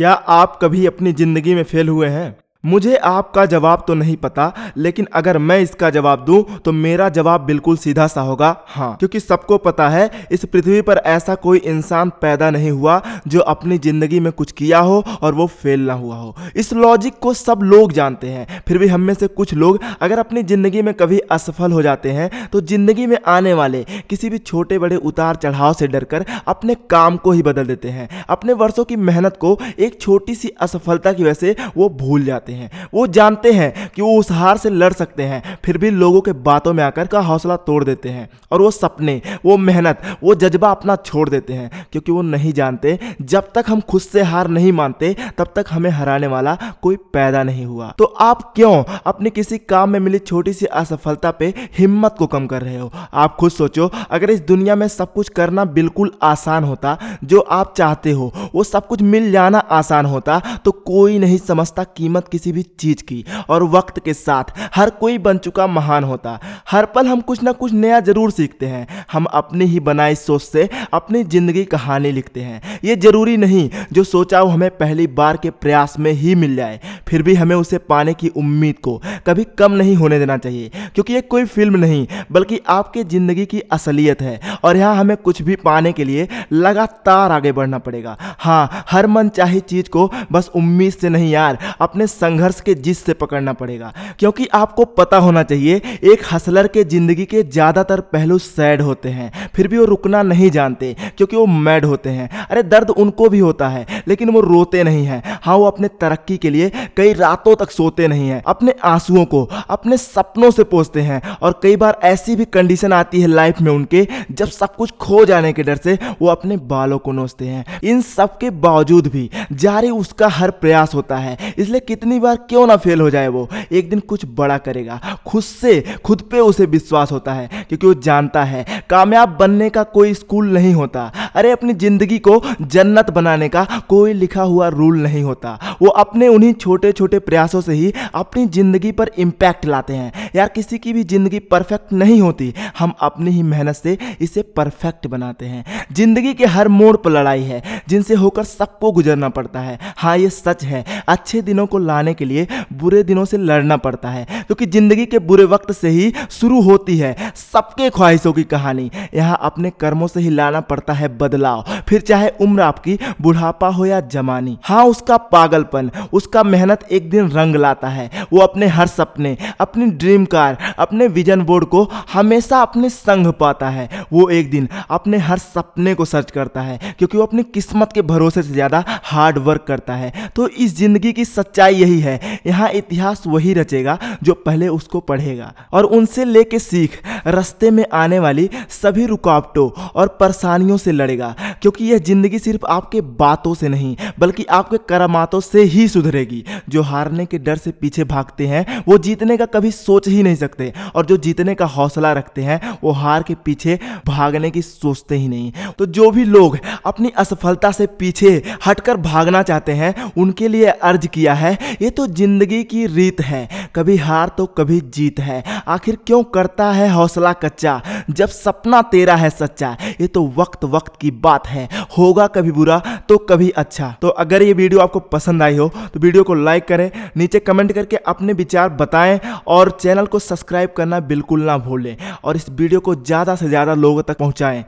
क्या आप कभी अपनी ज़िंदगी में फेल हुए हैं? मुझे आपका जवाब तो नहीं पता, लेकिन अगर मैं इसका जवाब दूँ तो मेरा जवाब बिल्कुल सीधा सा होगा हाँ। क्योंकि सबको पता है, इस पृथ्वी पर ऐसा कोई इंसान पैदा नहीं हुआ, जो अपनी ज़िंदगी में कुछ किया हो और वो फेल ना हुआ हो। इस लॉजिक को सब लोग जानते हैं, फिर भी हम में से कुछ लोग अगर अपनी ज़िंदगी में कभी असफल हो जाते हैं तो ज़िंदगी में आने वाले किसी भी छोटे बड़े उतार चढ़ाव से डरकर अपने काम को ही बदल देते हैं। अपने वर्षों की मेहनत को एक छोटी सी असफलता की वजह से वो भूल जाते जाते हैं। वो जानते हैं कि वो उस हार से लड़ सकते हैं, फिर भी लोगों के बातों में आकर का हौसला तोड़ देते हैं। और वो सपने, वो मेहनत, वो जज्बा अपना छोड़ देते हैं, क्योंकि वो नहीं जानते, जब तक हम खुद से हार नहीं मानते, तब तक हमें हराने वाला कोई पैदा नहीं हुआ। तो आप क्यों अपने किसी काम में मिली छोटी सी असफलता पे हिम्मत को कम कर रहे हो? आप खुद सोचो, अगर इस दुनिया में सब कुछ करना बिल्कुल आसान होता, जो आप चाहते हो, वो सब कुछ मिल जाना आसान होता तो कोई नहीं समझता कीमत किसी किसी भी चीज़ की और वक्त के साथ हर कोई बन चुका महान होता। हर पल हम कुछ ना कुछ नया ज़रूर सीखते हैं। हम अपनी ही बनाई सोच से अपनी ज़िंदगी कहानी लिखते हैं। ये ज़रूरी नहीं जो सोचा वो हमें पहली बार के प्रयास में ही मिल जाए। फिर भी हमें उसे पाने की उम्मीद को कभी कम नहीं होने देना चाहिए। क्योंकि ये कोई फ़िल्म नहीं, बल्कि आपके ज़िंदगी की असलियत है। और यहाँ हमें कुछ भी पाने के लिए लगातार आगे बढ़ना पड़ेगा। हाँ हर मन चाहे चीज़ को बस उम्मीद से नहीं यार, अपने संग संघर्ष के जिस से पकड़ना पड़ेगा। क्योंकि आपको पता होना चाहिए, एक हसलर के ज़िंदगी के ज़्यादातर पहलू सैड होते हैं, फिर भी वो रुकना नहीं जानते, क्योंकि वो मैड होते हैं। अरे, दर्द उनको भी होता है, लेकिन वो रोते नहीं हैं। हाँ वो अपने तरक्की के लिए कई रातों तक सोते नहीं हैं। अपने आंसुओं को, अपने सपनों से पोसते हैं, और कई बार ऐसी भी कंडीशन आती है लाइफ में उनके, जब सब कुछ खो जाने के डर से वो अपने बालों को नोचते हैं। इन सब के बावजूद भी जारी उसका हर प्रयास होता है। इसलिए कितनी बार क्यों ना फेल हो जाए वो? एक दिन कुछ बड़ा करेगा। खुद से, खुद पे उसे विश्वास होता है, क्योंकि वो जानता है, कामयाब बनने का कोई स्कूल नहीं होता। अरे, अपनी ज़िंदगी को जन्नत बनाने का कोई लिखा हुआ रूल नहीं होता। वो अपने उन्हीं छोटे छोटे प्रयासों से ही अपनी ज़िंदगी पर इम्पैक्ट लाते हैं। यार, किसी की भी ज़िंदगी परफेक्ट नहीं होती। हम अपनी ही मेहनत से इसे परफेक्ट बनाते हैं। ज़िंदगी के हर मोड़ पर लड़ाई है, जिनसे होकर सबको गुजरना पड़ता है। हाँ ये सच है। अच्छे दिनों को लाने के लिए बुरे दिनों से लड़ना पड़ता है। क्योंकि ज़िंदगी के बुरे वक्त से ही शुरू होती है सबके ख्वाहिशों की कहानी। यहाँ अपने कर्मों से ही लाना पड़ता है बदलाव। फिर चाहे उम्र आपकी, बुढ़ापा हो या जमानी हाँ उसका पागलपन, उसका मेहनत एक दिन रंग लाता है। वो अपने हर सपने, अपनी ड्रीम कार अपने विजन बोर्ड को हमेशा अपने संग पाता है। वो एक दिन अपने हर सपने को सर्च करता है, क्योंकि वो अपनी किस्मत के भरोसे से ज़्यादा हार्ड वर्क करता है। तो इस ज़िंदगी की सच्चाई यही है। यहाँ इतिहास वही रचेगा जो पहले उसको पढ़ेगा और उनसे लेके सीख, रास्ते में आने वाली सभी रुकावटों और परेशानियों से लड़ेगा, क्योंकि यह ज़िंदगी सिर्फ़ आपके बातों से नहीं, बल्कि आपके करामातों से ही सुधरेगी। जो हारने के डर से पीछे भागते हैं, वो जीतने का कभी सोच ही नहीं सकते, और जो जीतने का हौसला रखते हैं, वो हार के पीछे भागने की सोचते ही नहीं। तो जो भी लोग अपनी असफलता से पीछे हटकर भागना चाहते हैं, उनके लिए अर्ज़ किया है, ये तो ज़िंदगी की रीत है। कभी हार तो कभी जीत है। आखिर क्यों करता है हौसला कच्चा? जब सपना तेरा है सच्चा, ये तो वक्त वक्त की बात है। होगा कभी बुरा तो कभी अच्छा। तो अगर ये वीडियो आपको पसंद आई हो तो वीडियो को लाइक करें, नीचे कमेंट करके अपने विचार बताएँ, और चैनल को सब्सक्राइब करना बिल्कुल ना भूलें, और इस वीडियो को ज़्यादा से ज़्यादा लोगों तक पहुँचाएँ।